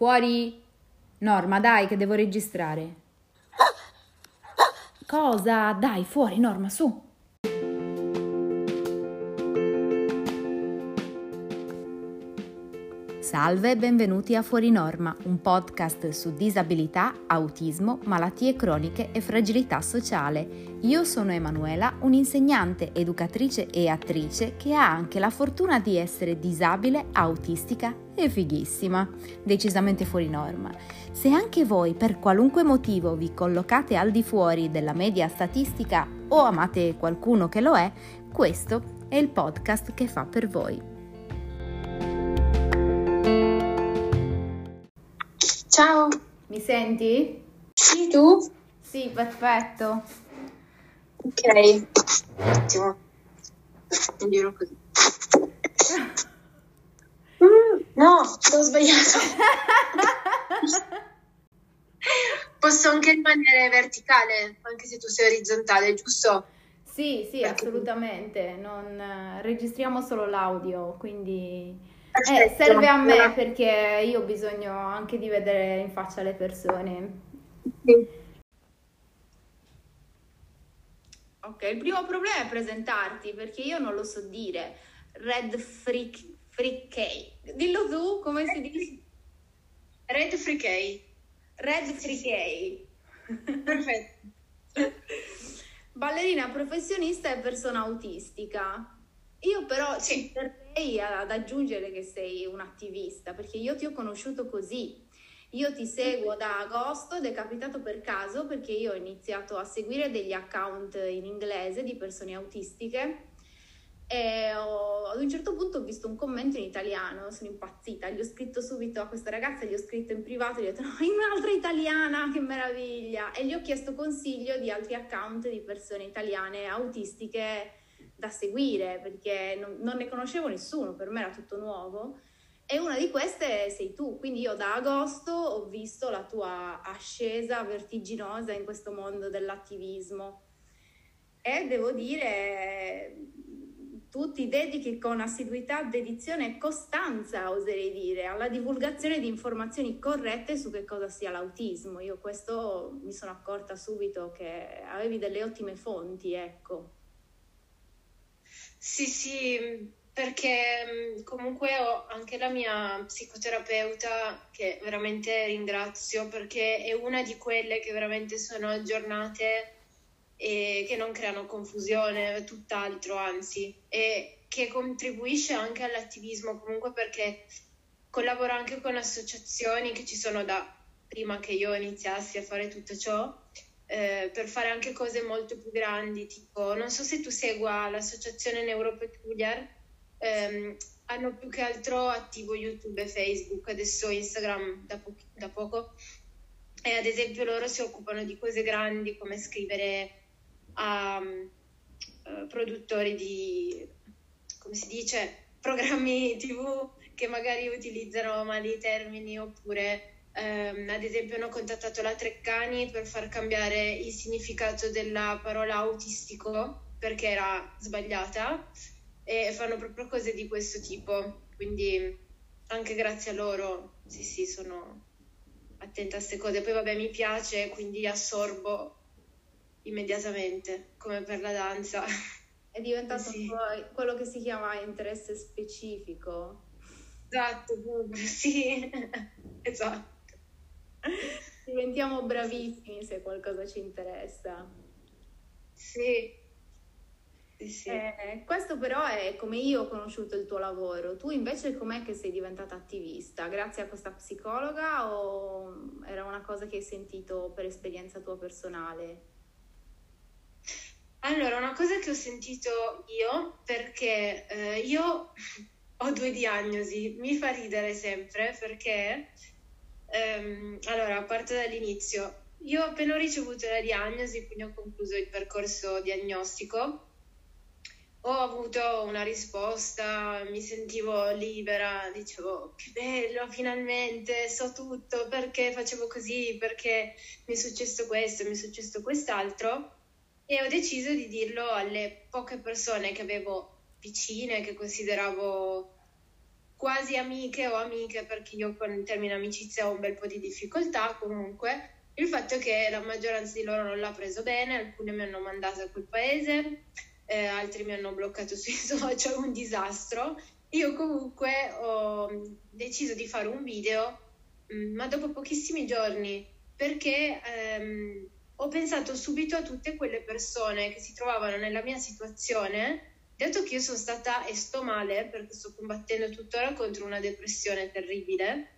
Fuori! Norma, dai, che devo registrare. Cosa? Dai, fuori, Norma, su. Salve e benvenuti a Fuori Norma, un podcast su disabilità, autismo, malattie croniche e fragilità sociale. Io sono Emanuela, un'insegnante, educatrice e attrice che ha anche la fortuna di essere disabile, autistica e fighissima, decisamente fuori norma. Se anche voi per qualunque motivo vi collocate al di fuori della media statistica o amate qualcuno che lo è, questo è il podcast che fa per voi. Ciao. Mi senti? Sì, tu? Sì, perfetto. Ok. Un attimo. Giro così. Mm, no, ho sbagliato. Posso anche rimanere verticale, anche se tu sei orizzontale, giusto? Sì, sì, assolutamente. Non, eh, registriamo solo l'audio, quindi eh, serve a me perché io ho bisogno anche di vedere in faccia le persone. Sì. Ok, il primo problema è presentarti perché io non lo so dire. Red Freak, Freak Dillo tu, come si dice? Red Freak Red Freak Perfetto. Ballerina professionista e persona autistica. Io però Sì. Terrei ad aggiungere che sei un attivista, perché io ti ho conosciuto così. Io ti seguo da agosto ed è capitato per caso perché io ho iniziato a seguire degli account in inglese di persone autistiche e ho- ad un certo punto ho visto un commento in italiano, sono impazzita, gli ho scritto subito a questa ragazza, gli ho scritto in privato, gli ho detto no, in un'altra italiana, che meraviglia! E gli ho chiesto consiglio di altri account di persone italiane autistiche da seguire perché non, non ne conoscevo nessuno, per me era tutto nuovo. E una di queste sei tu, quindi io da agosto ho visto la tua ascesa vertiginosa in questo mondo dell'attivismo e devo dire, tu ti dedichi con assiduità, dedizione e costanza, oserei dire, alla divulgazione di informazioni corrette su che cosa sia l'autismo. Io questo mi sono accorta subito che avevi delle ottime fonti, ecco. Sì, sì, perché mh, comunque ho anche la mia psicoterapeuta che veramente ringrazio perché è una di quelle che veramente sono aggiornate e che non creano confusione, tutt'altro, anzi, e che contribuisce anche all'attivismo comunque perché collabora anche con associazioni che ci sono da prima che io iniziassi a fare tutto ciò eh, per fare anche cose molto più grandi, tipo, non so se tu segua l'associazione Neuropeculiar, ehm, hanno più che altro attivo YouTube e Facebook, adesso Instagram da, po- da poco, e ad esempio loro si occupano di cose grandi come scrivere a eh, produttori di, come si dice, programmi TV che magari utilizzano male i termini oppure Ehm, ad esempio hanno contattato la Treccani per far cambiare il significato della parola autistico perché era sbagliata e fanno proprio cose di questo tipo. Quindi anche grazie a loro, sì, sì, sono attenta a queste cose. Poi vabbè, mi piace, quindi assorbo immediatamente, come per la danza. È diventato Sì. quello che si chiama interesse specifico. Esatto, sì, esatto. Diventiamo bravissimi se qualcosa ci interessa. Sì, sì. Eh, questo però è come io ho conosciuto il tuo lavoro. Tu invece com'è che sei diventata attivista? Grazie a questa psicologa o era una cosa che hai sentito per esperienza tua personale? Allora, una cosa che ho sentito io, perché eh, io ho due diagnosi, mi fa ridere sempre perché, ehm, allora, parto dall'inizio. Io appena ricevuto la diagnosi, quindi ho concluso il percorso diagnostico, ho avuto una risposta, mi sentivo libera, dicevo che bello, finalmente so tutto, perché facevo così, perché mi è successo questo, mi è successo quest'altro e ho deciso di dirlo alle poche persone che avevo vicine, che consideravo quasi amiche o amiche, perché io con il termine amicizia ho un bel po' di difficoltà comunque. Il fatto è che la maggioranza di loro non l'ha preso bene, alcune mi hanno mandato a quel paese, eh, altri mi hanno bloccato sui social, un disastro. Io comunque ho deciso di fare un video, mm, ma dopo pochissimi giorni, perché ehm, ho pensato subito a tutte quelle persone che si trovavano nella mia situazione, dato che io sono stata e sto male, perché sto combattendo tuttora contro una depressione terribile,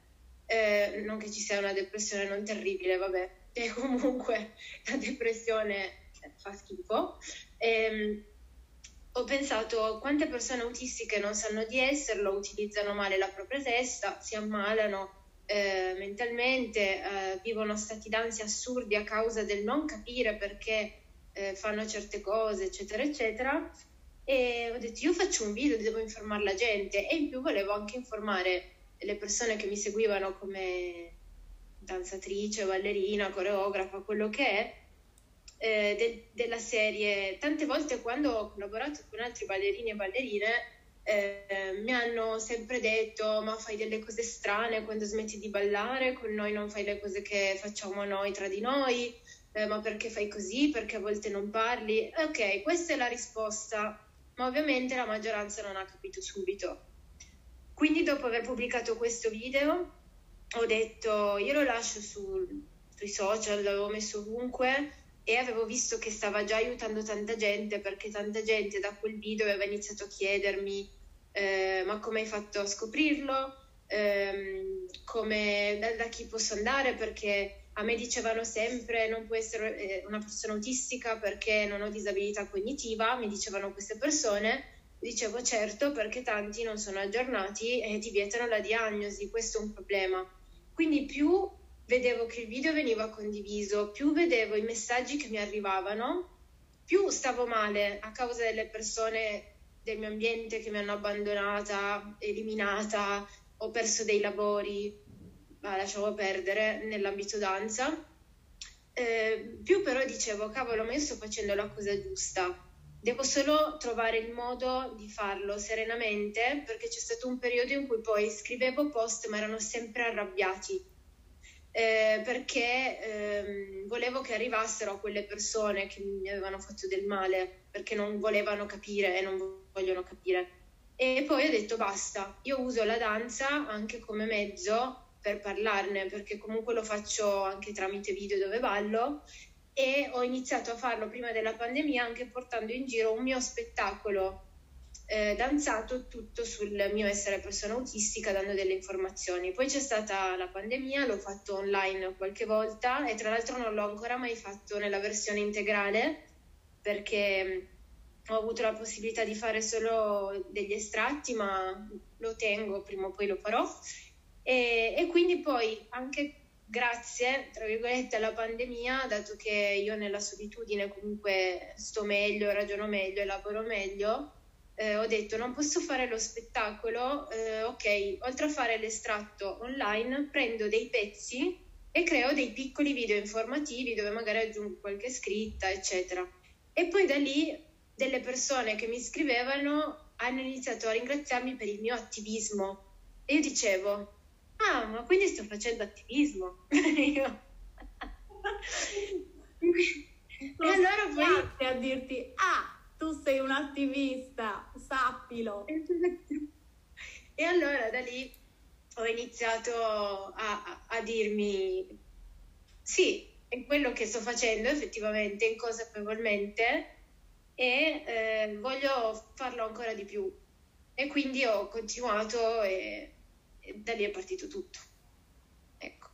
eh, non che ci sia una depressione non terribile, vabbè, e comunque la depressione fa schifo. Ehm, ho pensato quante persone autistiche non sanno di esserlo, utilizzano male la propria testa, si ammalano eh, mentalmente, eh, vivono stati d'ansia assurdi a causa del non capire perché eh, fanno certe cose, eccetera, eccetera. E ho detto io faccio un video, devo informare la gente e in più volevo anche informare le persone che mi seguivano come danzatrice, ballerina, coreografa, quello che è, eh, de- della serie. Tante volte quando ho collaborato con altri ballerini e ballerine eh, mi hanno sempre detto ma fai delle cose strane quando smetti di ballare, con noi non fai le cose che facciamo noi tra di noi, eh, ma perché fai così, perché a volte non parli. Ok, questa è la risposta, ma ovviamente la maggioranza non ha capito subito. Quindi dopo aver pubblicato questo video ho detto io lo lascio su, sui social, l'avevo messo ovunque e avevo visto che stava già aiutando tanta gente perché tanta gente da quel video aveva iniziato a chiedermi eh, ma come hai fatto a scoprirlo, eh, come, da, da, chi posso andare perché a me dicevano sempre non puoi essere eh, una persona autistica perché non ho disabilità cognitiva, mi dicevano queste persone, dicevo certo perché tanti non sono aggiornati e ti vietano la diagnosi, questo è un problema. Quindi più vedevo che il video veniva condiviso, più vedevo i messaggi che mi arrivavano, più stavo male a causa delle persone del mio ambiente che mi hanno abbandonata, eliminata, ho perso dei lavori, ma lasciamo perdere nell'ambito danza. Eh, più però dicevo, cavolo, ma io sto facendo la cosa giusta. Devo solo trovare il modo di farlo serenamente perché c'è stato un periodo in cui poi scrivevo post ma erano sempre arrabbiati eh, perché ehm, volevo che arrivassero a quelle persone che mi avevano fatto del male, perché non volevano capire e non vogliono capire. E poi ho detto basta, io uso la danza anche come mezzo per parlarne, perché comunque lo faccio anche tramite video dove ballo e ho iniziato a farlo prima della pandemia anche portando in giro un mio spettacolo eh, danzato tutto sul mio essere persona autistica dando delle informazioni. Poi c'è stata la pandemia, l'ho fatto online qualche volta e tra l'altro non l'ho ancora mai fatto nella versione integrale perché ho avuto la possibilità di fare solo degli estratti, ma lo tengo, prima o poi lo farò. E, e quindi poi anche grazie, tra virgolette, alla pandemia, dato che io nella solitudine comunque sto meglio, ragiono meglio e lavoro meglio, eh, ho detto non posso fare lo spettacolo, eh, ok, oltre a fare l'estratto online, prendo dei pezzi e creo dei piccoli video informativi dove magari aggiungo qualche scritta, eccetera. E poi da lì delle persone che mi scrivevano hanno iniziato a ringraziarmi per il mio attivismo. E io dicevo, ah, ma quindi sto facendo attivismo. io... e allora poi... a dirti, ah, tu sei un attivista, sappilo. E allora da lì ho iniziato a, a, a dirmi sì, è quello che sto facendo effettivamente, inconsapevolmente e eh, voglio farlo ancora di più. E quindi ho continuato e, e da lì è partito tutto. Ecco.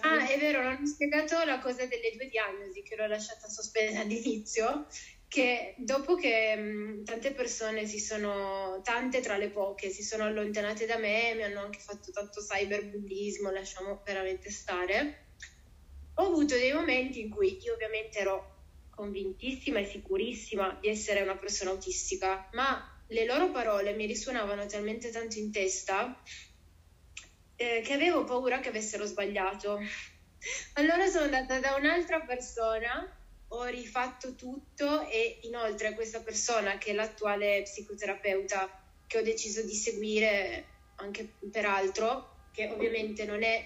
Ah, è vero, non ho spiegato la cosa delle due diagnosi che l'ho lasciata sospesa all'inizio che dopo che mh, tante persone si sono, tante tra le poche, si sono allontanate da me, mi hanno anche fatto tanto cyberbullismo, lasciamo veramente stare, ho avuto dei momenti in cui io ovviamente ero convintissima e sicurissima di essere una persona autistica, ma le loro parole mi risuonavano talmente tanto in testa eh, che avevo paura che avessero sbagliato. Allora sono andata da un'altra persona ho rifatto tutto e inoltre questa persona che è l'attuale psicoterapeuta che ho deciso di seguire anche per altro, che ovviamente non è,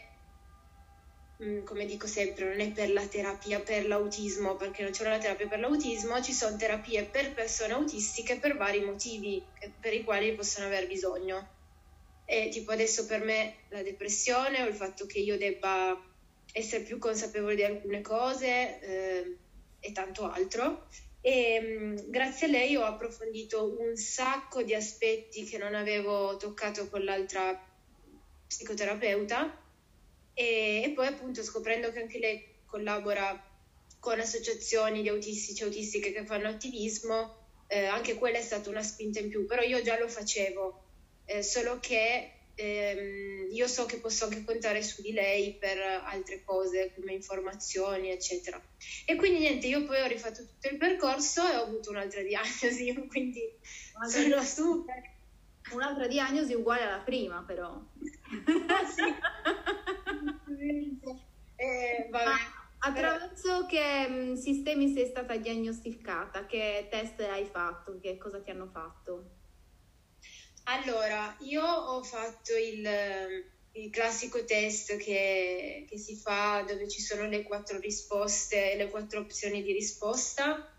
mm, come dico sempre, non è per la terapia per l'autismo, perché non c'è una terapia per l'autismo, ci sono terapie per persone autistiche per vari motivi per i quali possono aver bisogno. E tipo adesso per me la depressione o il fatto che io debba essere più consapevole di alcune cose eh, e tanto altro. E mh, mm, grazie a lei ho approfondito un sacco di aspetti che non avevo toccato con l'altra psicoterapeuta e, e poi appunto scoprendo che anche lei collabora con associazioni di autistici e autistiche che fanno attivismo, eh, anche quella è stata una spinta in più, però io già lo facevo, eh, solo che ehm, io so che posso anche contare su di lei per altre cose come informazioni eccetera e quindi niente io poi ho rifatto tutto il percorso e ho avuto un'altra diagnosi quindi sono super un'altra diagnosi uguale alla prima però sì. eh, vabbè. Attraverso che mh, sistemi sei stata diagnosticata? Che test hai fatto? Che cosa ti hanno fatto? Allora, io ho fatto il, il classico test che, che, si fa dove ci sono le quattro risposte, le quattro opzioni di risposta.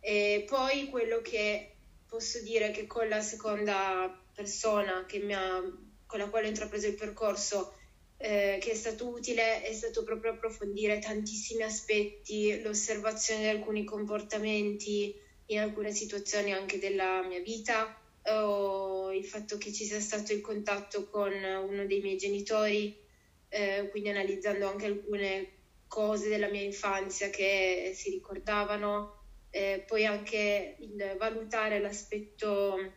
E poi quello che posso dire che con la seconda persona ha, con la quale ho intrapreso il percorso eh, che è stato utile è stato proprio approfondire tantissimi aspetti, l'osservazione di alcuni comportamenti in alcune situazioni anche della mia vita o il fatto che ci sia stato il contatto con uno dei miei genitori, eh, quindi analizzando anche alcune cose della mia infanzia che si ricordavano, eh, poi anche il valutare l'aspetto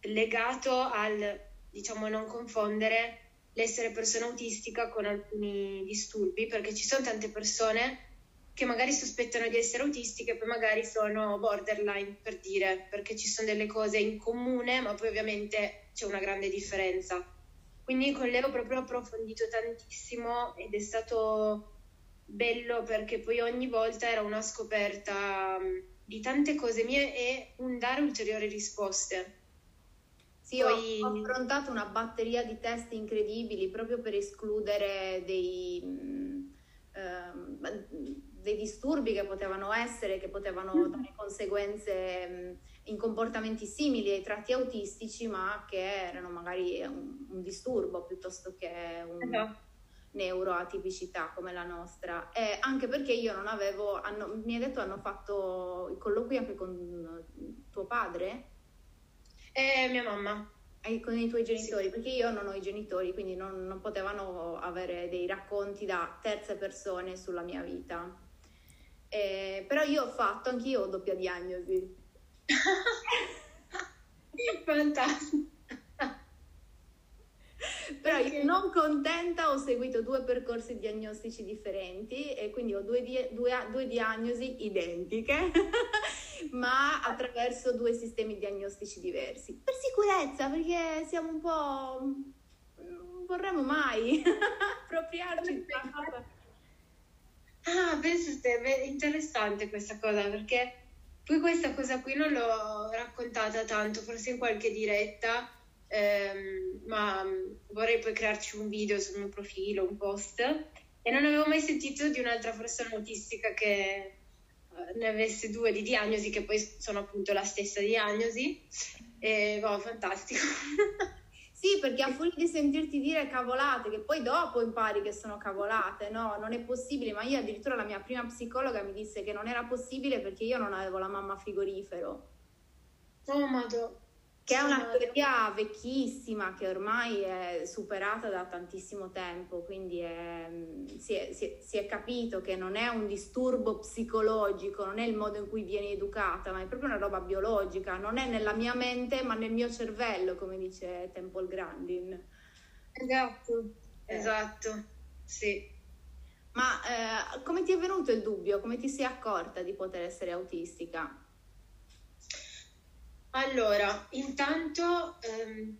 legato al, diciamo, non confondere l'essere persona autistica con alcuni disturbi, perché ci sono tante persone che magari sospettano di essere autistiche poi magari sono borderline per dire, perché ci sono delle cose in comune, ma poi ovviamente c'è una grande differenza. Quindi con lei ho proprio approfondito tantissimo ed è stato bello perché poi ogni volta era una scoperta di tante cose mie e un dare ulteriori risposte. Sì, poi... ho affrontato una batteria di test incredibili proprio per escludere dei... Uh, dei disturbi che potevano essere, che potevano mm. dare conseguenze mm, in comportamenti simili ai tratti autistici, ma che erano magari un, un disturbo piuttosto che un esatto. neuroatipicità come la nostra. E anche perché io non avevo, hanno, mi hai detto hanno fatto i colloqui anche con tuo padre? E mia mamma. E con i tuoi genitori, sì. perché io non ho i genitori, quindi non, non potevano avere dei racconti da terze persone sulla mia vita. Eh, però io ho fatto, anch'io doppia diagnosi. Fantastico. Però io non contenta ho seguito due percorsi diagnostici differenti e quindi ho due, di- due, due diagnosi identiche, ma attraverso due sistemi diagnostici diversi. Per sicurezza, perché siamo un po'... non vorremmo mai cosa Pensate, è interessante questa cosa perché poi questa cosa qui non l'ho raccontata tanto, forse in qualche diretta, ehm, ma vorrei poi crearci un video sul mio profilo, un post, e non avevo mai sentito di un'altra persona autistica che eh, ne avesse due di diagnosi, che poi sono appunto la stessa diagnosi, e boh, fantastico. Sì, perché a furia di sentirti dire cavolate, che poi dopo impari che sono cavolate, no, non è possibile, ma io addirittura la mia prima psicologa mi disse che non era possibile perché io non avevo la mamma frigorifero. Oh, madò che è una teoria vecchissima che ormai è superata da tantissimo tempo, quindi è, si, è, si, è, si, è, capito che non è un disturbo psicologico, non è il modo in cui vieni educata, ma è proprio una roba biologica, non è nella mia mente ma nel mio cervello, come dice Temple Grandin. Esatto, eh. esatto, sì. Ma eh, come ti è venuto il dubbio? Come ti sei accorta di poter essere autistica? Allora, intanto, ehm,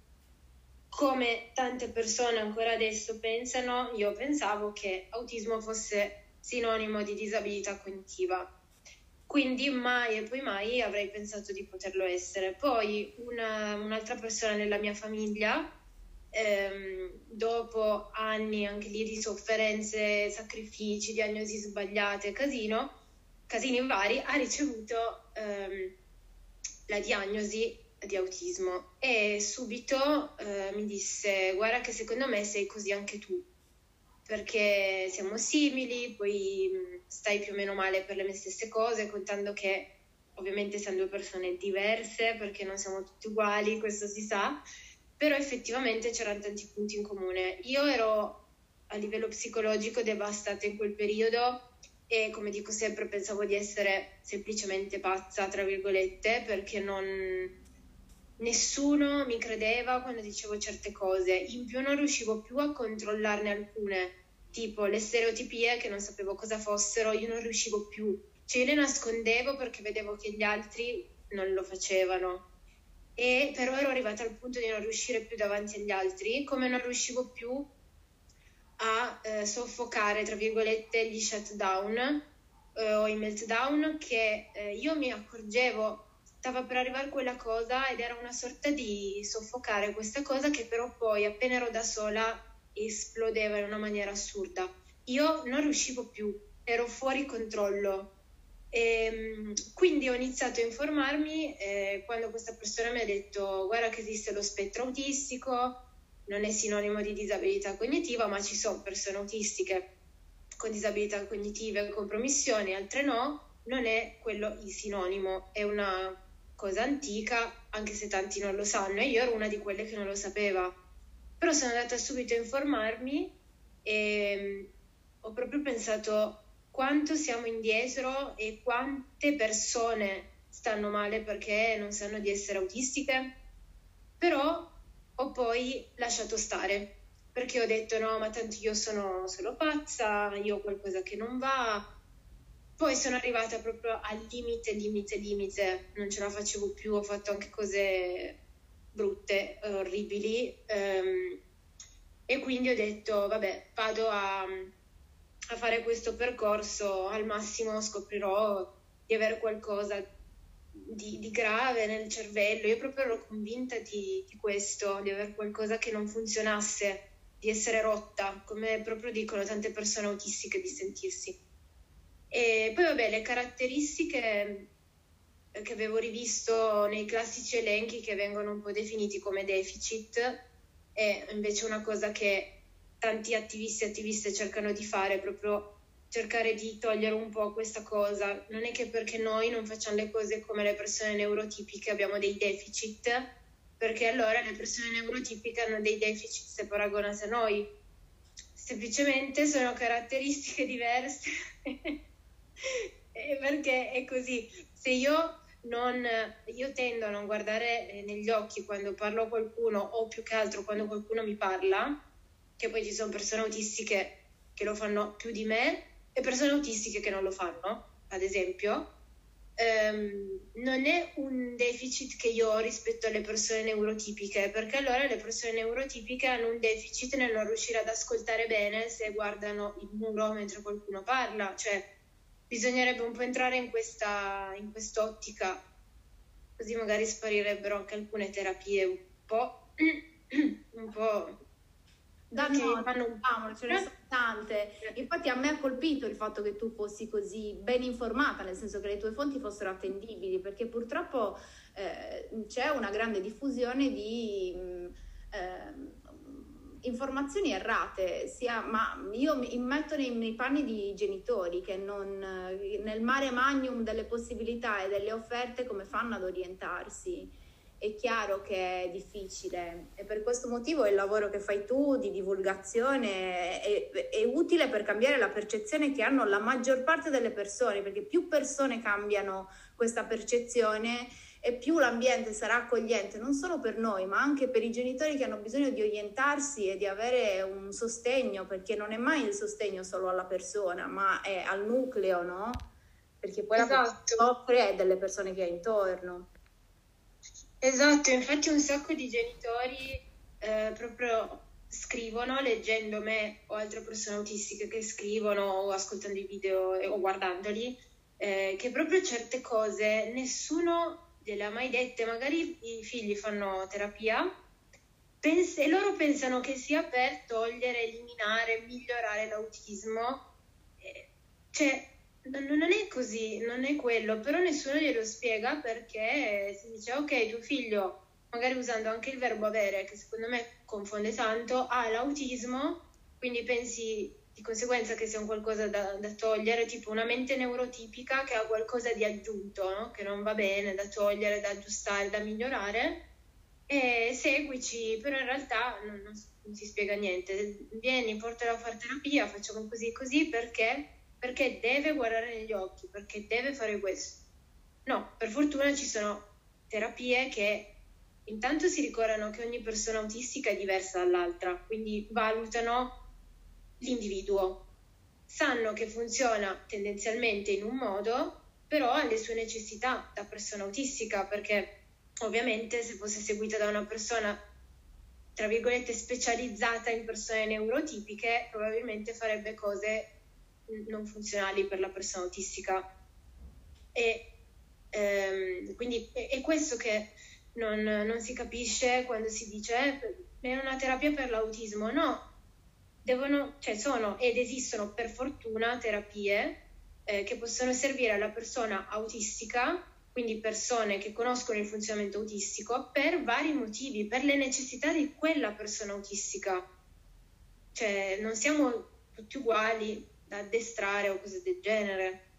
come tante persone ancora adesso pensano, io pensavo che autismo fosse sinonimo di disabilità cognitiva. Quindi mai e poi mai avrei pensato di poterlo essere. Poi una, un'altra persona nella mia famiglia ehm, dopo anni anche lì di sofferenze, sacrifici, diagnosi sbagliate, casino, casini vari, ha ricevuto ehm, la diagnosi di autismo e subito eh, mi disse guarda che secondo me sei così anche tu perché siamo simili, poi stai più o meno male per le mie stesse cose, contando che ovviamente siamo due persone diverse perché non siamo tutti uguali, questo si sa, però effettivamente c'erano tanti punti in comune. Io ero a livello psicologico devastata in quel periodo e come dico sempre pensavo di essere semplicemente pazza, tra virgolette, perché non... nessuno mi credeva quando dicevo certe cose, in più non riuscivo più a controllarne alcune, tipo le stereotipie che non sapevo cosa fossero, io non riuscivo più, cioè io le nascondevo perché vedevo che gli altri non lo facevano. E però ero arrivata al punto di non riuscire più davanti agli altri, come non riuscivo più a eh, soffocare, tra virgolette, gli shutdown eh, o i meltdown che eh, io mi accorgevo stava per arrivare quella cosa ed era una sorta di soffocare questa cosa che però poi appena ero da sola esplodeva in una maniera assurda. Io non riuscivo più, ero fuori controllo e, ehm, quindi ho iniziato a informarmi eh, quando questa persona mi ha detto guarda che esiste lo spettro autistico, non è sinonimo di disabilità cognitiva, ma ci sono persone autistiche con disabilità cognitive, compromissioni, altre no, non è quello il sinonimo, è una cosa antica, anche se tanti non lo sanno, e io ero una di quelle che non lo sapeva. Però sono andata subito a informarmi e ho proprio pensato quanto siamo indietro e quante persone stanno male perché non sanno di essere autistiche, però ho poi lasciato stare perché ho detto no, ma tanto io sono solo pazza, io ho qualcosa che non va. Poi sono arrivata proprio al limite, limite, limite, non ce la facevo più, ho fatto anche cose brutte, orribili. Um, e quindi ho detto, vabbè, vado a, a fare questo percorso, al massimo scoprirò di avere qualcosa di, di grave nel cervello. Io proprio ero convinta di, di, questo, di avere qualcosa che non funzionasse, di essere rotta, come proprio dicono tante persone autistiche di sentirsi. E poi vabbè, le caratteristiche che avevo rivisto nei classici elenchi che vengono un po' definiti come deficit è invece una cosa che tanti attivisti e attiviste cercano di fare, proprio cercare di togliere un po' questa cosa. Non è che perché noi non facciamo le cose come le persone neurotipiche abbiamo dei deficit, perché allora le persone neurotipiche hanno dei deficit se paragonate a noi. Semplicemente sono caratteristiche diverse. perché è così. Se io non, io tendo a non guardare eh, negli occhi quando parlo a qualcuno o più che altro quando qualcuno mi parla, che poi ci sono persone autistiche che lo fanno più di me e persone autistiche che non lo fanno, ad esempio, ehm, non è un deficit che io ho rispetto alle persone neurotipiche, perché allora le persone neurotipiche hanno un deficit nel non riuscire ad ascoltare bene se guardano il muro mentre qualcuno parla, cioè bisognerebbe un po' entrare in, questa, in quest'ottica, così magari sparirebbero anche alcune terapie un po', un po' Da no, diciamolo, ce ne sono tante. Infatti a me ha colpito il fatto che tu fossi così ben informata, nel senso che le tue fonti fossero attendibili, perché purtroppo eh, c'è una grande diffusione di eh, informazioni errate, sia, ma io mi metto nei, nei, panni di genitori che non, nel mare magnum delle possibilità e delle offerte come fanno ad orientarsi è chiaro che è difficile e per questo motivo il lavoro che fai tu di divulgazione è, è, utile per cambiare la percezione che hanno la maggior parte delle persone, perché più persone cambiano questa percezione e più l'ambiente sarà accogliente non solo per noi, ma anche per i genitori che hanno bisogno di orientarsi e di avere un sostegno, perché non è mai il sostegno solo alla persona, ma è al nucleo, no? Perché poi esatto. la persona soffre delle persone che ha intorno. Esatto, infatti un sacco di genitori eh, proprio scrivono leggendo me o altre persone autistiche che scrivono o ascoltando i video o guardandoli, eh, che proprio certe cose nessuno gliele ha mai dette, magari i figli fanno terapia, pens- e loro pensano che sia per togliere, eliminare, migliorare l'autismo. Eh, cioè, non è così, non è quello, però nessuno glielo spiega perché si dice ok, tuo figlio, magari usando anche il verbo avere, che secondo me confonde tanto, ha l'autismo, quindi pensi di conseguenza che sia un qualcosa da, da, togliere, tipo una mente neurotipica che ha qualcosa di aggiunto, no? che non va bene, da togliere, da aggiustare, da migliorare, e seguici, però in realtà non, non, si spiega niente. Vieni, portalo a fare terapia, facciamo così così perché? Perché deve guardare negli occhi, perché deve fare questo. No, per fortuna ci sono terapie che intanto si ricordano che ogni persona autistica è diversa dall'altra, quindi valutano l'individuo. Sanno che funziona tendenzialmente in un modo, però ha le sue necessità da persona autistica, perché ovviamente se fosse seguita da una persona, tra virgolette, specializzata in persone neurotipiche, probabilmente farebbe cose non funzionali per la persona autistica. E ehm, quindi è, questo che non, non, si capisce quando si dice eh, è una terapia per l'autismo. No, devono, cioè sono ed esistono per fortuna terapie eh, che possono servire alla persona autistica, quindi persone che conoscono il funzionamento autistico, per vari motivi, per le necessità di quella persona autistica. Cioè non siamo tutti uguali da addestrare o cose del genere.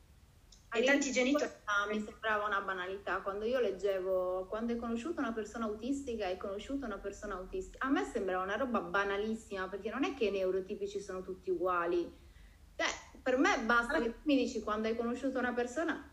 E tanti genitori... Mi sembrava una banalità, quando io leggevo, quando hai conosciuto una persona autistica, hai conosciuto una persona autistica, a me sembrava una roba banalissima, perché non è che i neurotipici sono tutti uguali. Cioè, per me basta che tu mi dici quando hai conosciuto una persona,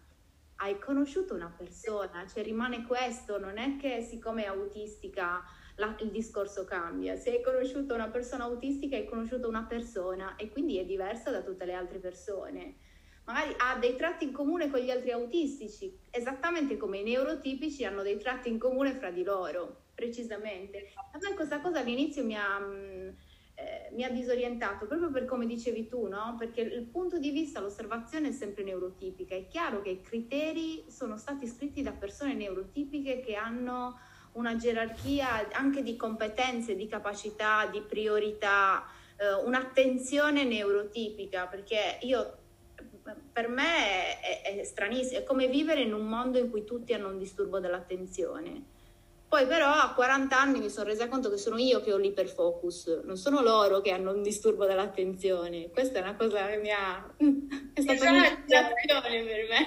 hai conosciuto una persona, cioè rimane questo, non è che siccome è autistica la, il discorso cambia. Se hai conosciuto una persona autistica, hai conosciuto una persona e quindi è diversa da tutte le altre persone magari ha dei tratti in comune con gli altri autistici, esattamente come i neurotipici hanno dei tratti in comune fra di loro, precisamente. A me questa cosa all'inizio mi ha, mm, eh, mi ha disorientato, proprio per come dicevi tu, no? Perché il punto di vista, l'osservazione è sempre neurotipica. È chiaro che i criteri sono stati scritti da persone neurotipiche che hanno una gerarchia anche di competenze, di capacità, di priorità, eh, un'attenzione neurotipica, perché io per me è, è, stranissimo, è come vivere in un mondo in cui tutti hanno un disturbo dell'attenzione. Poi però a 40 anni mi sono resa conto che sono io che ho l'iperfocus, non sono loro che hanno un disturbo dell'attenzione. Questa è una cosa che mi ha... è stata esatto. per me.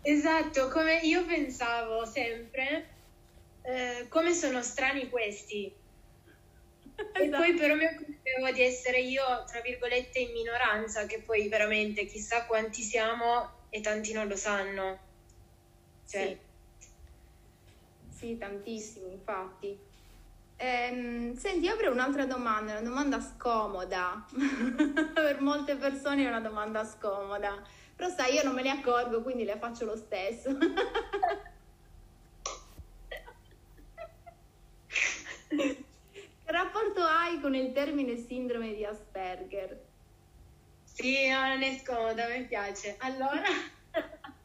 Esatto, come io pensavo sempre, eh, come sono strani questi, e esatto. poi però mi accorgevo di essere io, tra virgolette, in minoranza, che poi veramente chissà quanti siamo e tanti non lo sanno. Cioè... Sì. sì, tantissimi, infatti. Ehm, senti, avrei un'altra domanda, una domanda scomoda. per molte persone è una domanda scomoda. Però sai, io non me ne accorgo, quindi le faccio lo stesso. Che rapporto hai con il termine sindrome di Asperger? Sì, non è scomoda, mi piace. Allora,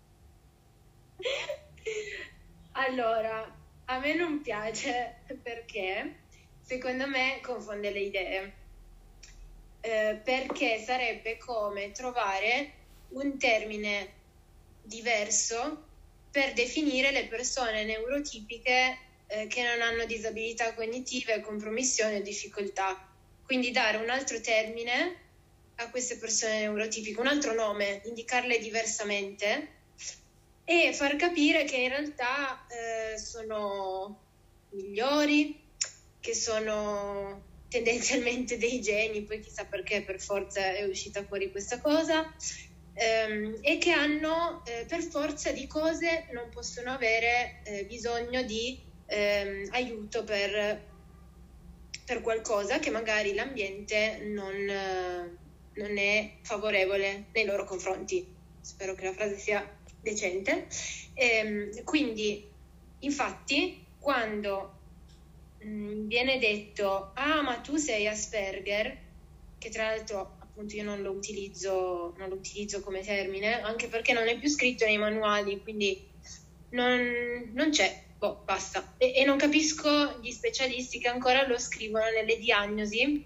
allora, a me non piace perché secondo me confonde le idee. Eh, perché sarebbe come trovare un termine diverso per definire le persone neurotipiche eh, che non hanno disabilità cognitive, compromissioni o difficoltà. Quindi dare un altro termine a queste persone neurotipiche, un altro nome, indicarle diversamente e far capire che in realtà eh, sono migliori, che sono tendenzialmente dei geni, poi chissà perché per forza è uscita fuori questa cosa, ehm, e che hanno eh, per forza di cose non possono avere eh, bisogno di ehm, aiuto per, per, qualcosa che magari l'ambiente non, non è favorevole nei loro confronti. Spero che la frase sia decente. Ehm, quindi, infatti, quando mh, mm, viene detto, ah, ma tu sei Asperger, che tra l'altro appunto io non lo utilizzo, non lo utilizzo come termine, anche perché non è più scritto nei manuali, quindi non, non c'è, boh, basta. E, e, non capisco gli specialisti che ancora lo scrivono nelle diagnosi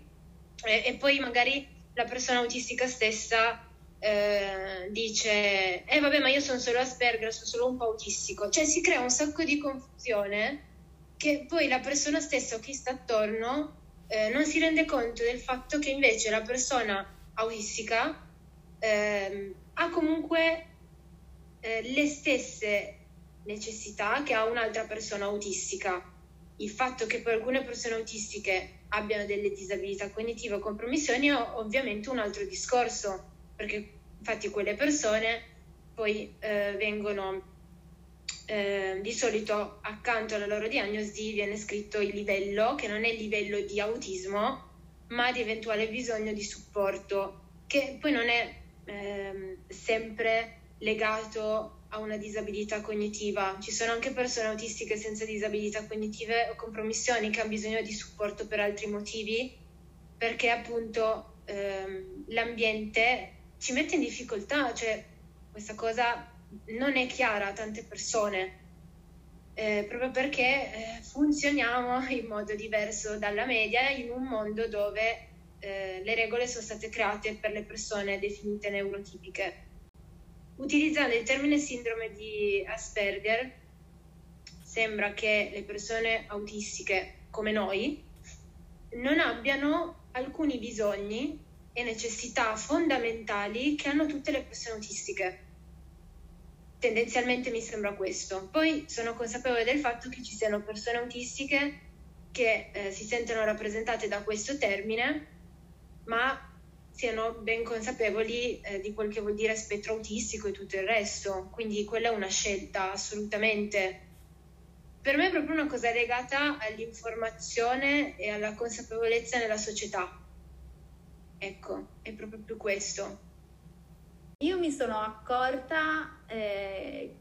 e, e poi magari la persona autistica stessa eh, dice, eh vabbè ma io sono solo Asperger, sono solo un po' autistico. Cioè si crea un sacco di confusione che poi la persona stessa o chi sta attorno eh, non si rende conto del fatto che invece la persona autistica eh, ha comunque eh, le stesse necessità che ha un'altra persona autistica. Il fatto che poi alcune persone autistiche abbiano delle disabilità cognitive o compromissioni è ovviamente un altro discorso, perché infatti quelle persone poi eh, vengono eh, di solito accanto alla loro diagnosi viene scritto il livello, che non è il livello di autismo, ma di eventuale bisogno di supporto, che poi non è eh, sempre legato a una disabilità cognitiva. Ci sono anche persone autistiche senza disabilità cognitive o compromissioni che hanno bisogno di supporto per altri motivi, perché appunto ehm, l'ambiente ci mette in difficoltà, cioè questa cosa non è chiara a tante persone. Eh, proprio perché eh, funzioniamo in modo diverso dalla media in un mondo dove eh, le regole sono state create per le persone definite neurotipiche. Utilizzando il termine sindrome di Asperger, sembra che le persone autistiche come noi non abbiano alcuni bisogni e necessità fondamentali che hanno tutte le persone autistiche. Tendenzialmente mi sembra questo. Poi sono consapevole del fatto che ci siano persone autistiche che eh, si sentono rappresentate da questo termine, ma siano ben consapevoli eh, di quel che vuol dire spettro autistico e tutto il resto. Quindi quella è una scelta assolutamente. Per me è proprio una cosa legata all'informazione e alla consapevolezza nella società. Ecco, è proprio più questo. Io mi sono accorta eh,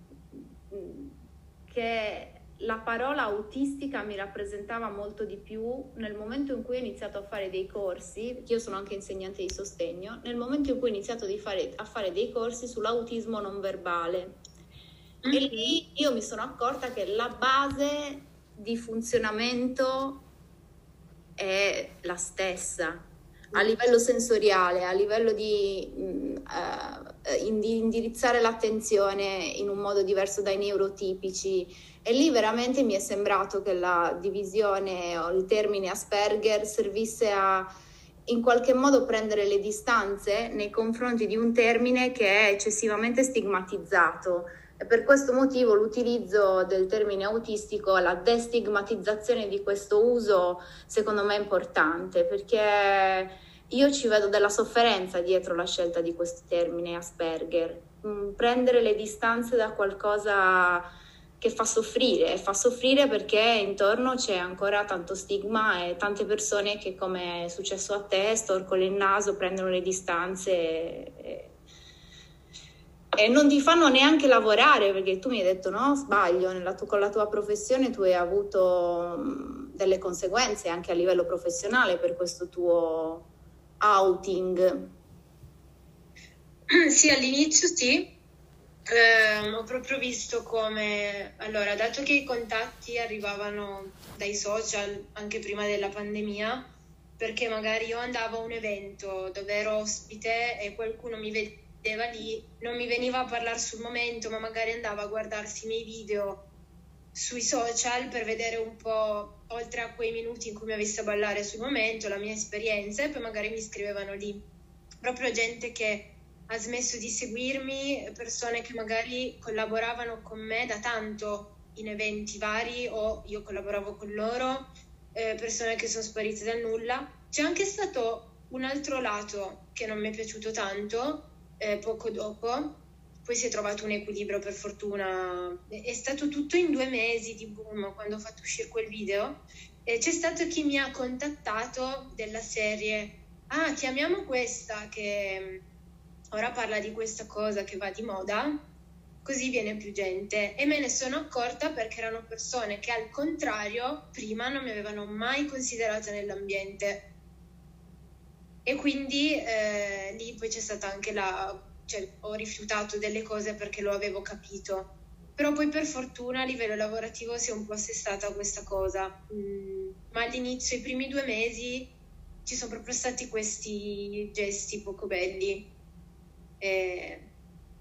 che la parola autistica mi rappresentava molto di più nel momento in cui ho iniziato a fare dei corsi, perché io sono anche insegnante di sostegno, nel momento in cui ho iniziato fare, a fare dei corsi sull'autismo non verbale. Mm-hmm. E lì io mi sono accorta che la base di funzionamento è la stessa, a livello sensoriale, a livello di uh, indirizzare l'attenzione in un modo diverso dai neurotipici e lì veramente mi è sembrato che la divisione o il termine Asperger servisse a in qualche modo prendere le distanze nei confronti di un termine che è eccessivamente stigmatizzato. E per questo motivo l'utilizzo del termine autistico, la destigmatizzazione di questo uso, secondo me è importante perché io ci vedo della sofferenza dietro la scelta di questo termine Asperger. Mm, prendere le distanze da qualcosa che fa soffrire e fa soffrire perché intorno c'è ancora tanto stigma e tante persone che come è successo a te storcono il naso, prendono le distanze e, e non ti fanno neanche lavorare perché tu mi hai detto no sbaglio tu, con la tua professione tu hai avuto delle conseguenze anche a livello professionale per questo tuo outing. Sì all'inizio sì eh, ho proprio visto come, allora, dato che i contatti arrivavano dai social anche prima della pandemia, perché magari io andavo a un evento dove ero ospite e qualcuno mi vedeva lì, non mi veniva a parlare sul momento, ma magari andava a guardarsi i miei video sui social per vedere un po', oltre a quei minuti in cui mi avessi a ballare sul momento, la mia esperienza e poi magari mi scrivevano lì. Proprio gente che ha smesso di seguirmi, persone che magari collaboravano con me da tanto in eventi vari o io collaboravo con loro, eh, persone che sono sparite dal nulla. C'è anche stato un altro lato che non mi è piaciuto tanto eh, poco dopo, poi si è trovato un equilibrio per fortuna, è stato tutto in due mesi di boom quando ho fatto uscire quel video. E c'è stato chi mi ha contattato della serie, ah chiamiamo questa che ora parla di questa cosa che va di moda, così viene più gente. E me ne sono accorta perché erano persone che al contrario prima non mi avevano mai considerata nell'ambiente. E quindi eh, lì poi c'è stata anche la... cioè ho rifiutato delle cose perché lo avevo capito. però poi per fortuna a livello lavorativo si è un po' assestata questa cosa, mm, ma all'inizio, i primi due mesi, ci sono proprio stati questi gesti poco belli. Eh,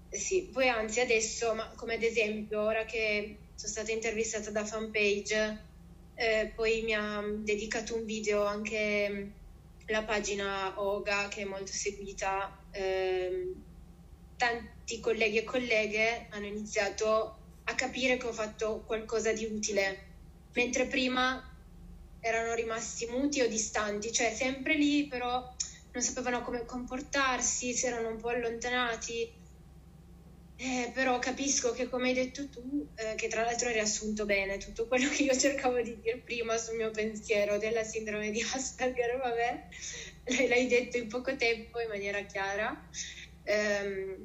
sì, poi anzi adesso, ma come ad esempio, ora che sono stata intervistata da fanpage, eh, poi mi ha dedicato un video anche la pagina Oga che è molto seguita. Eh, tanti colleghi e colleghe hanno iniziato a capire che ho fatto qualcosa di utile, mentre prima erano rimasti muti o distanti, cioè sempre lì però non sapevano come comportarsi, si erano un po' allontanati. Eh, però capisco che come hai detto tu, eh, che tra l'altro hai riassunto bene tutto quello che io cercavo di dire prima sul mio pensiero della sindrome di Asperger, vabbè, l'hai detto in poco tempo in maniera chiara. Eh,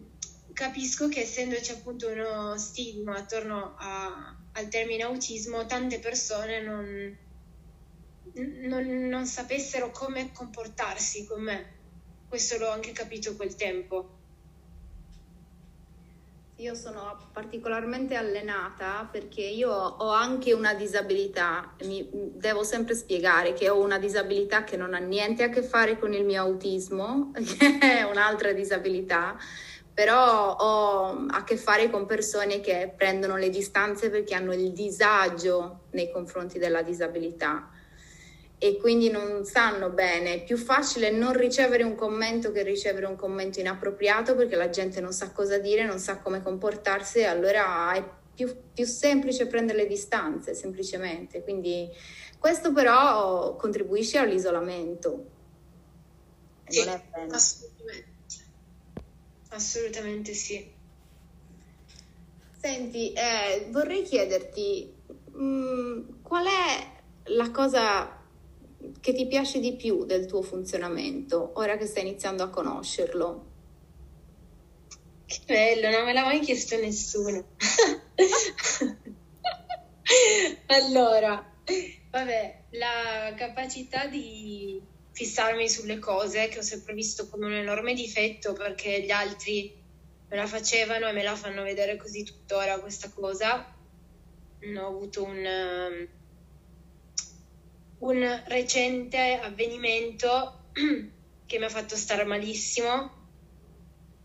capisco che essendoci appunto uno stigma attorno a, al termine autismo, tante persone non, non, non sapessero come comportarsi con me. Questo l'ho anche capito quel tempo. Io sono particolarmente allenata perché io ho anche una disabilità, mi devo sempre spiegare che ho una disabilità che non ha niente a che fare con il mio autismo, che è un'altra disabilità, però ho a che fare con persone che prendono le distanze perché hanno il disagio nei confronti della disabilità e quindi non sanno bene. È più facile non ricevere un commento che ricevere un commento inappropriato perché la gente non sa cosa dire, non sa come comportarsi e allora è più, più semplice prendere le distanze, semplicemente. Quindi questo però contribuisce all'isolamento. Sì, assolutamente. Assolutamente sì. Senti, eh, vorrei chiederti mh, mm, qual è la cosa che ti piace di più del tuo funzionamento, ora che stai iniziando a conoscerlo? Che bello, non me l'ha mai chiesto nessuno. allora, vabbè, la capacità di fissarmi sulle cose che ho sempre visto come un enorme difetto perché gli altri me la facevano e me la fanno vedere così tuttora questa cosa. Ho avuto un un recente avvenimento che mi ha fatto stare malissimo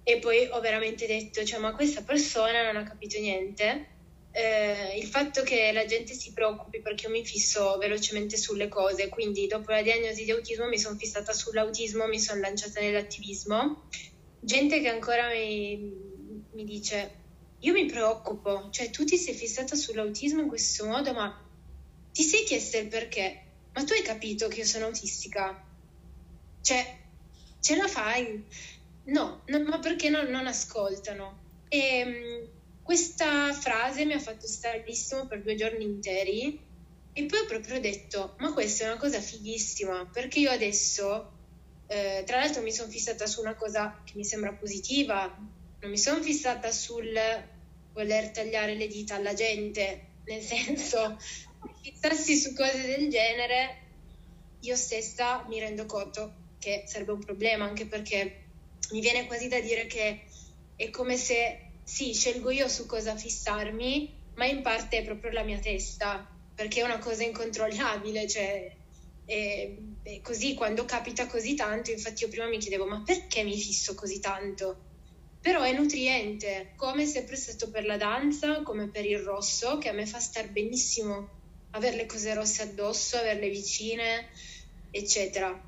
e poi ho veramente detto, cioè, ma questa persona non ha capito niente. Eh, il fatto che la gente si preoccupi perché io mi fisso velocemente sulle cose, quindi dopo la diagnosi di autismo mi sono fissata sull'autismo, mi sono lanciata nell'attivismo. Gente che ancora mi, mi dice, io mi preoccupo, cioè tu ti sei fissata sull'autismo in questo modo, ma ti sei chiesto il perché? Ma tu hai capito che io sono autistica? Cioè, ce la fai? No, no ma perché non, non ascoltano? E um, questa frase mi ha fatto stare malissimo per due giorni interi e poi ho proprio detto, ma questa è una cosa fighissima, perché io adesso, eh, tra l'altro mi sono fissata su una cosa che mi sembra positiva, non mi sono fissata sul voler tagliare le dita alla gente, nel senso fissarsi su cose del genere, io stessa mi rendo conto che sarebbe un problema, anche perché mi viene quasi da dire che è come se sì, scelgo io su cosa fissarmi, ma in parte è proprio la mia testa, perché è una cosa incontrollabile, cioè e, e così quando capita così tanto, infatti io prima mi chiedevo ma perché mi fisso così tanto? Però è nutriente, come sempre stato per la danza, come per il rosso, che a me fa star benissimo avere le cose rosse addosso, averle vicine, eccetera.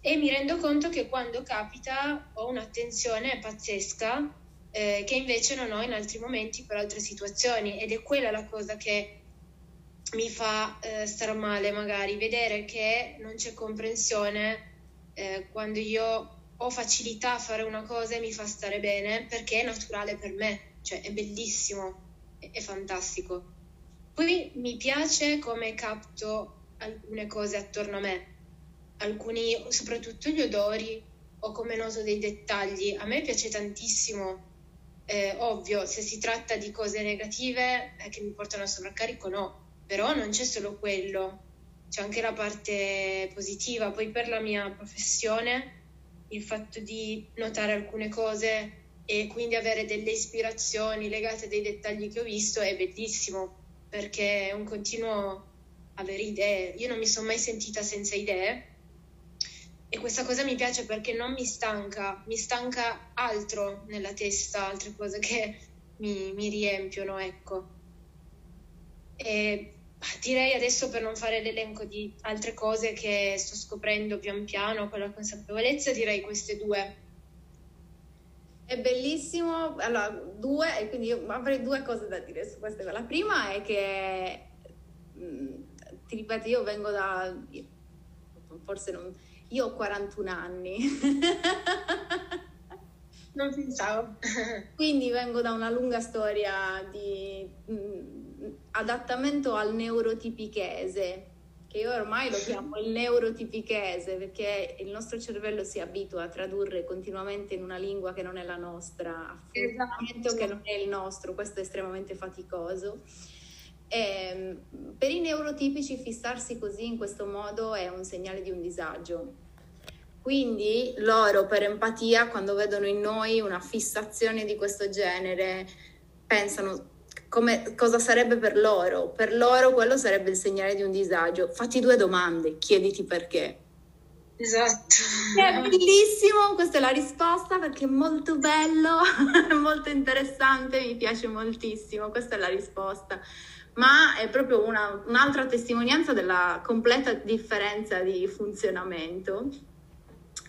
E mi rendo conto che quando capita ho un'attenzione pazzesca eh, che invece non ho in altri momenti per altre situazioni ed è quella la cosa che mi fa eh, stare male magari, vedere che non c'è comprensione eh, quando io ho facilità a fare una cosa e mi fa stare bene perché è naturale per me, cioè è bellissimo, è, è fantastico. Poi mi piace come capto alcune cose attorno a me, alcuni, soprattutto gli odori o come noto dei dettagli. A me piace tantissimo. Eh, ovvio, se si tratta di cose negative eh, che mi portano a sovraccarico, no, però non c'è solo quello, c'è anche la parte positiva. Poi per la mia professione, il fatto di notare alcune cose e quindi avere delle ispirazioni legate a dei dettagli che ho visto è bellissimo perché è un continuo avere idee. Io non mi sono mai sentita senza idee e questa cosa mi piace perché non mi stanca, mi stanca altro nella testa, altre cose che mi, mi riempiono, ecco. E direi adesso per non fare l'elenco di altre cose che sto scoprendo pian piano con la consapevolezza, direi queste due. È bellissimo, allora due, e quindi io avrei due cose da dire su queste. La prima è che, mm, ti ripeto, io vengo da, forse non, io ho 41 anni. non pensavo. quindi vengo da una lunga storia di mm, adattamento al neurotipichese che io ormai lo chiamo il neurotipichese perché il nostro cervello si abitua a tradurre continuamente in una lingua che non è la nostra, a funzionamento esatto. che non è il nostro, questo è estremamente faticoso. E, ehm, per i neurotipici fissarsi così in questo modo è un segnale di un disagio. Quindi loro per empatia quando vedono in noi una fissazione di questo genere pensano come, cosa sarebbe per loro. Per loro quello sarebbe il segnale di un disagio. Fatti due domande, chiediti perché. Esatto. È bellissimo, questa è la risposta perché è molto bello, molto interessante, mi piace moltissimo, questa è la risposta. Ma è proprio una, un'altra testimonianza della completa differenza di funzionamento.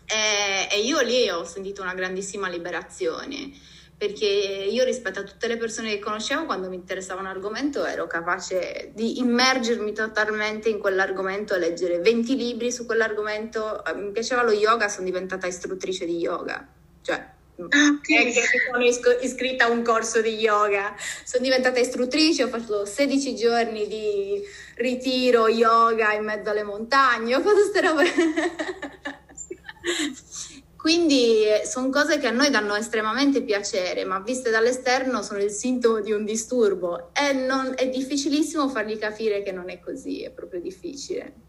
E, e io lì ho sentito una grandissima liberazione perché io rispetto a tutte le persone che conoscevo quando mi interessava un argomento ero capace di immergermi totalmente in quell'argomento e leggere 20 libri su quell'argomento. Mi piaceva lo yoga, sono diventata istruttrice di yoga, cioè ah, okay. sono iscritta a un corso di yoga. Sono diventata istruttrice, ho fatto 16 giorni di ritiro yoga in mezzo alle montagne, ho fatto queste robe. Quindi eh, sono cose che a noi danno estremamente piacere, ma viste dall'esterno sono il sintomo di un disturbo e non, è difficilissimo fargli capire che non è così, è proprio difficile.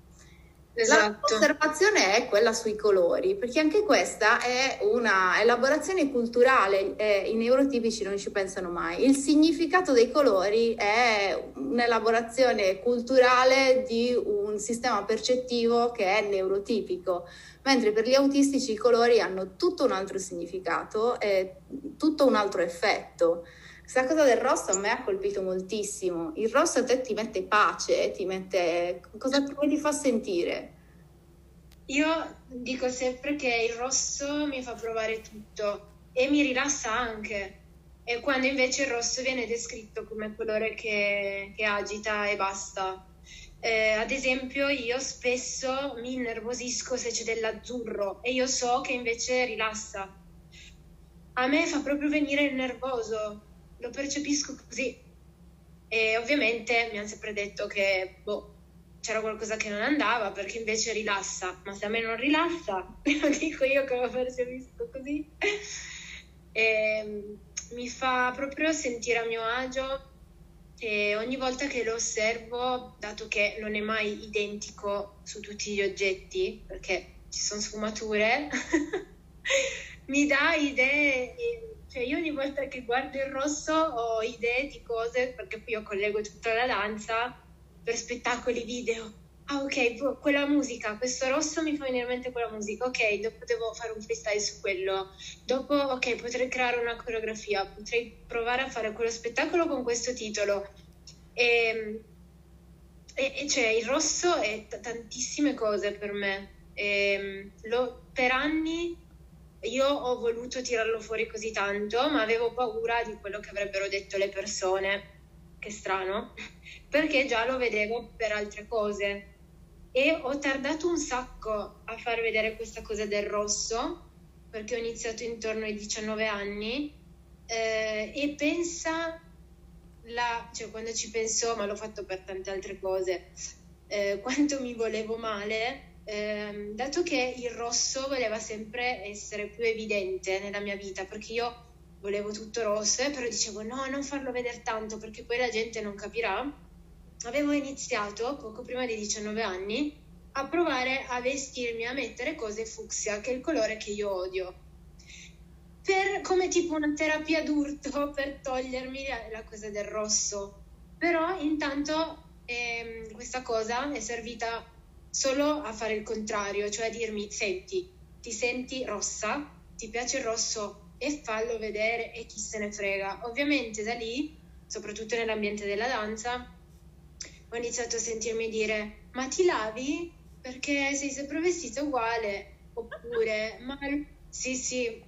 Esatto. L'osservazione è quella sui colori, perché anche questa è una elaborazione culturale, eh, i neurotipici non ci pensano mai. Il significato dei colori è un'elaborazione culturale di un sistema percettivo che è neurotipico mentre per gli autistici i colori hanno tutto un altro significato e tutto un altro effetto. Questa cosa del rosso a me ha colpito moltissimo. Il rosso a te ti mette pace, ti mette... cosa come ti fa sentire? Io dico sempre che il rosso mi fa provare tutto e mi rilassa anche. E quando invece il rosso viene descritto come colore che, che agita e basta. Eh, ad esempio, io spesso mi innervosisco se c'è dell'azzurro e io so che invece rilassa. A me fa proprio venire il nervoso, lo percepisco così. E ovviamente mi hanno sempre detto che boh, c'era qualcosa che non andava perché invece rilassa, ma se a me non rilassa, lo dico io che lo percepisco così. E, mi fa proprio sentire a mio agio e ogni volta che lo osservo, dato che non è mai identico su tutti gli oggetti, perché ci sono sfumature, mi dà idee. Cioè io ogni volta che guardo il rosso ho idee di cose, perché poi io collego tutta la danza per spettacoli video. Ah ok, quella musica, questo rosso mi fa venire in mente quella musica, ok, dopo devo fare un freestyle su quello, dopo ok, potrei creare una coreografia, potrei provare a fare quello spettacolo con questo titolo. E, e, e cioè il rosso è t- tantissime cose per me. E, lo, per anni io ho voluto tirarlo fuori così tanto, ma avevo paura di quello che avrebbero detto le persone, che strano, perché già lo vedevo per altre cose. E ho tardato un sacco a far vedere questa cosa del rosso perché ho iniziato intorno ai 19 anni. Eh, e pensa la, cioè quando ci penso ma l'ho fatto per tante altre cose eh, quanto mi volevo male eh, dato che il rosso voleva sempre essere più evidente nella mia vita perché io volevo tutto rosso eh, però dicevo no non farlo vedere tanto perché poi la gente non capirà avevo iniziato poco prima dei 19 anni a provare a vestirmi, a mettere cose fucsia, che è il colore che io odio. per, come tipo una terapia d'urto per togliermi la, la cosa del rosso. Però intanto ehm, questa cosa è servita solo a fare il contrario, cioè a dirmi, senti, ti senti rossa, ti piace il rosso e fallo vedere e chi se ne frega. Ovviamente da lì, soprattutto nell'ambiente della danza, ho iniziato a sentirmi dire, ma ti lavi? Perché sei sempre vestita uguale. Oppure, ma sì, sì,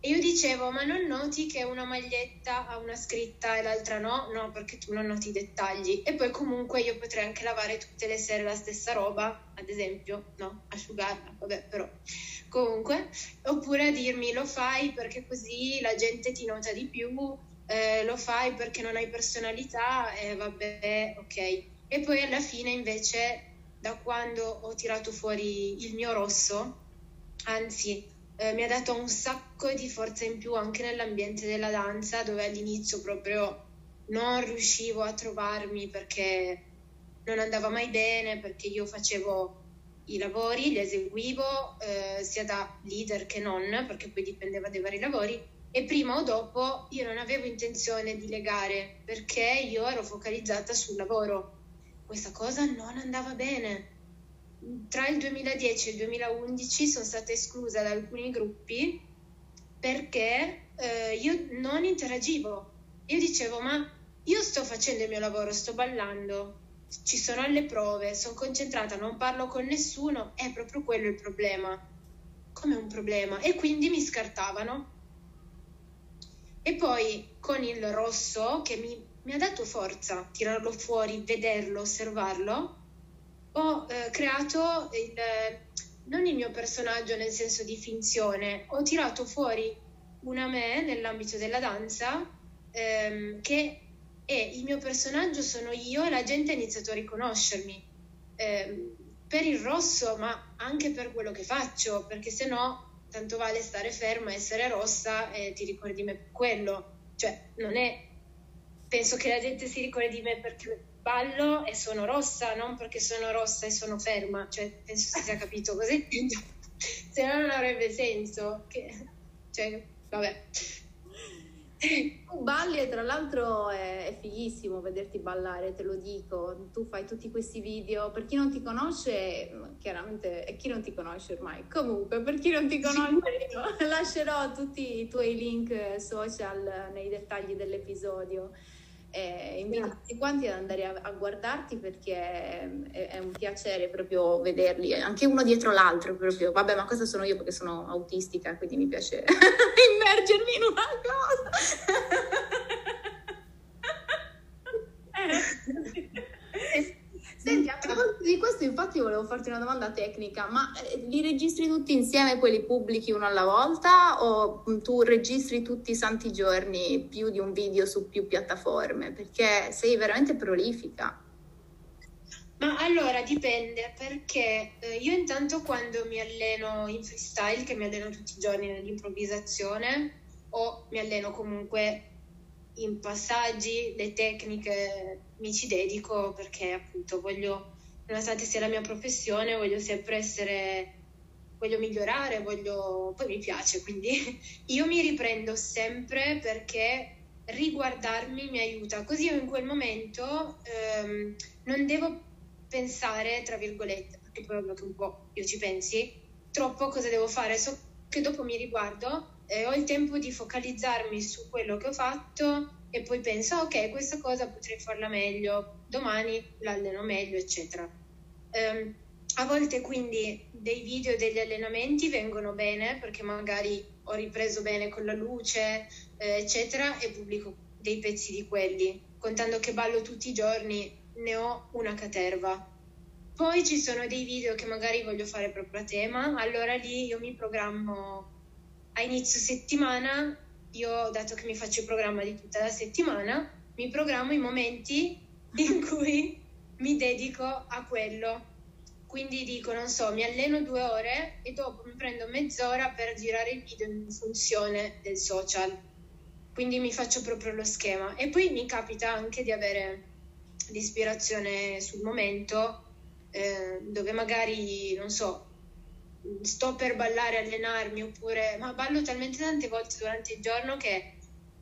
e io dicevo, ma non noti che una maglietta ha una scritta e l'altra no? No, perché tu non noti i dettagli. E poi comunque io potrei anche lavare tutte le sere la stessa roba, ad esempio, no, asciugarla, vabbè, però. Comunque, oppure a dirmi lo fai perché così la gente ti nota di più, eh, lo fai perché non hai personalità, e eh, vabbè, ok. E poi alla fine invece, da quando ho tirato fuori il mio rosso, anzi eh, mi ha dato un sacco di forza in più anche nell'ambiente della danza dove all'inizio proprio non riuscivo a trovarmi perché non andava mai bene, perché io facevo i lavori, li eseguivo eh, sia da leader che non, perché poi dipendeva dai vari lavori, e prima o dopo io non avevo intenzione di legare perché io ero focalizzata sul lavoro. Questa cosa non andava bene tra il 2010 e il 2011 sono stata esclusa da alcuni gruppi perché eh, io non interagivo. Io dicevo, ma io sto facendo il mio lavoro, sto ballando, ci sono alle prove, sono concentrata, non parlo con nessuno, è proprio quello il problema. Come un problema? E quindi mi scartavano. E poi con il rosso, che mi, mi ha dato forza, tirarlo fuori, vederlo, osservarlo, ho eh, creato il, non il mio personaggio nel senso di finzione, ho tirato fuori una me nell'ambito della danza ehm, che è il mio personaggio sono io e la gente ha iniziato a riconoscermi ehm, per il rosso ma anche per quello che faccio perché se no tanto vale stare ferma, essere rossa e ti ricordi di me per quello. Cioè non è penso che la gente si ricordi di me perché ballo e sono rossa, non perché sono rossa e sono ferma, cioè penso si sia capito così, se no non avrebbe senso, che, cioè, vabbè. Tu balli e tra l'altro è, è, fighissimo vederti ballare, te lo dico. Tu fai tutti questi video. Per chi non ti conosce, chiaramente, e chi non ti conosce ormai, comunque, per chi non ti conosce, sì. lascerò tutti i tuoi link social nei dettagli dell'episodio. Eh, invito tutti quanti ad andare a, a guardarti perché è, è, un piacere proprio vederli, anche uno dietro l'altro proprio. Vabbè, ma cosa sono io perché sono autistica, quindi mi piace immergermi in una cosa. eh. Senti, a proposito di questo, infatti, volevo farti una domanda tecnica, ma eh, li registri tutti insieme, poi li pubblichi uno alla volta o mm, tu registri tutti i santi giorni più di un video su più piattaforme? Perché sei veramente prolifica. Ma allora dipende perché eh, io intanto quando mi alleno in freestyle, che mi alleno tutti i giorni nell'improvvisazione, o mi alleno comunque in passaggi, le tecniche mi ci dedico perché appunto voglio, nonostante sia la mia professione, voglio sempre essere, voglio migliorare, voglio, poi mi piace, quindi io mi riprendo sempre perché riguardarmi mi aiuta, così io in quel momento ehm, non devo pensare, tra virgolette, perché poi dopo un po' io ci pensi, troppo cosa devo fare, so che dopo mi riguardo e ho il tempo di focalizzarmi su quello che ho fatto e poi penso, ok, questa cosa potrei farla meglio, domani l'alleno meglio, eccetera. Um, a volte quindi dei video degli allenamenti vengono bene perché magari ho ripreso bene con la luce, eh, eccetera, e pubblico dei pezzi di quelli. Contando che ballo tutti i giorni, ne ho una caterva. Poi ci sono dei video che magari voglio fare proprio a tema, allora lì io mi programmo a inizio settimana, io dato che mi faccio il programma di tutta la settimana, mi programmo i momenti in cui mi dedico a quello. Quindi dico, non so, mi alleno due ore e dopo mi prendo mezz'ora per girare il video in funzione del social. Quindi mi faccio proprio lo schema. E poi mi capita anche di avere l'ispirazione sul momento, eh, dove magari, non so, sto per ballare, allenarmi, oppure ma ballo talmente tante volte durante il giorno che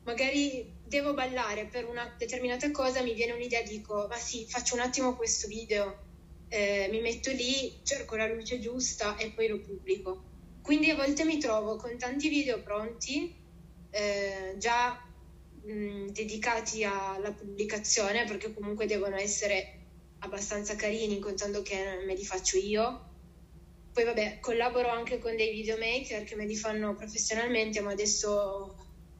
magari devo ballare per una determinata cosa, mi viene un'idea, dico, ma sì, faccio un attimo questo video, eh, mi metto lì, cerco la luce giusta e poi lo pubblico. Quindi a volte mi trovo con tanti video pronti, eh, già mh, dedicati alla pubblicazione, perché comunque devono essere abbastanza carini, contando che me li faccio io. Poi vabbè, collaboro anche con dei videomaker che me li fanno professionalmente, ma adesso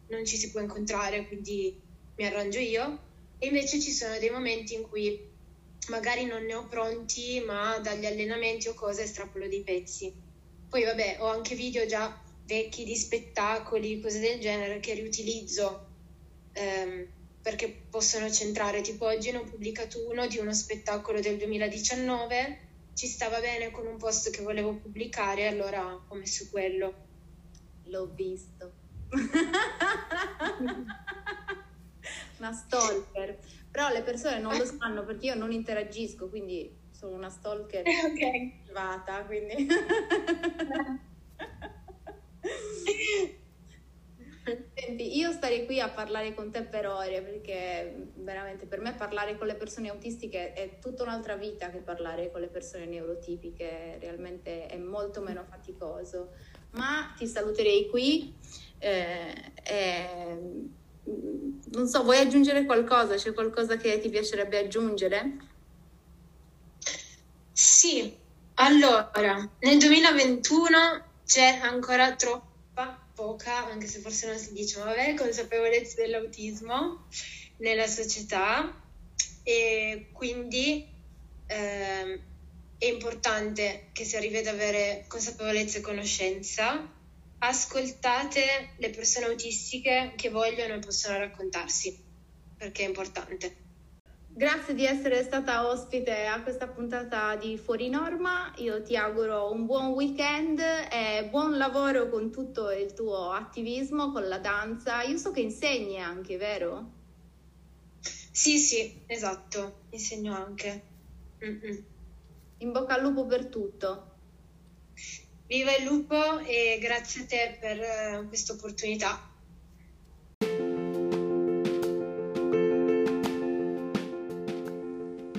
non ci si può incontrare, quindi mi arrangio io. E invece ci sono dei momenti in cui magari non ne ho pronti, ma dagli allenamenti o cose estrapolo dei pezzi. Poi vabbè, ho anche video già vecchi di spettacoli, cose del genere che riutilizzo ehm, perché possono centrare. Tipo oggi ne ho pubblicato uno di uno spettacolo del 2019, ci stava bene con un post che volevo pubblicare, allora ho messo quello. L'ho visto. una stalker. Però le persone non lo sanno perché io non interagisco, quindi sono una stalker okay. privata, quindi... Senti, io starei qui a parlare con te per ore perché veramente per me parlare con le persone autistiche è tutta un'altra vita che parlare con le persone neurotipiche, realmente è molto meno faticoso. Ma ti saluterei qui. Eh, eh, non so, vuoi aggiungere qualcosa? C'è qualcosa che ti piacerebbe aggiungere? Sì, allora, nel 2021 c'è ancora troppa, poca, anche se forse non si dice, ma vabbè, consapevolezza dell'autismo nella società e quindi eh, è importante che si arrivi ad avere consapevolezza e conoscenza ascoltate le persone autistiche che vogliono e possono raccontarsi, perché è importante. Grazie di essere stata ospite a questa puntata di Fuori Norma. Io ti auguro un buon weekend e buon lavoro con tutto il tuo attivismo, con la danza. Io so che insegni anche, vero? Sì, sì, esatto, insegno anche. Mm-mm. In bocca al lupo per tutto. Viva il lupo e grazie a te per eh, questa opportunità.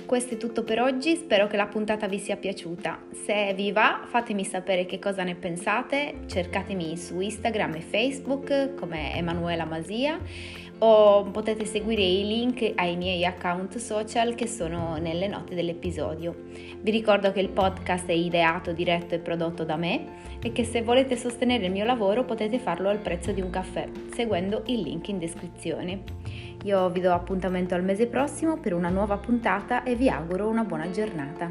Questo è tutto per oggi, spero che la puntata vi sia piaciuta. Se vi va, fatemi sapere che cosa ne pensate, cercatemi su Instagram e Facebook come Emanuela Masia o potete seguire i link ai miei account social che sono nelle note dell'episodio. Vi ricordo che il podcast è ideato, diretto e prodotto da me e che se volete sostenere il mio lavoro potete farlo al prezzo di un caffè seguendo il link in descrizione. Io vi do appuntamento al mese prossimo per una nuova puntata e vi auguro una buona giornata.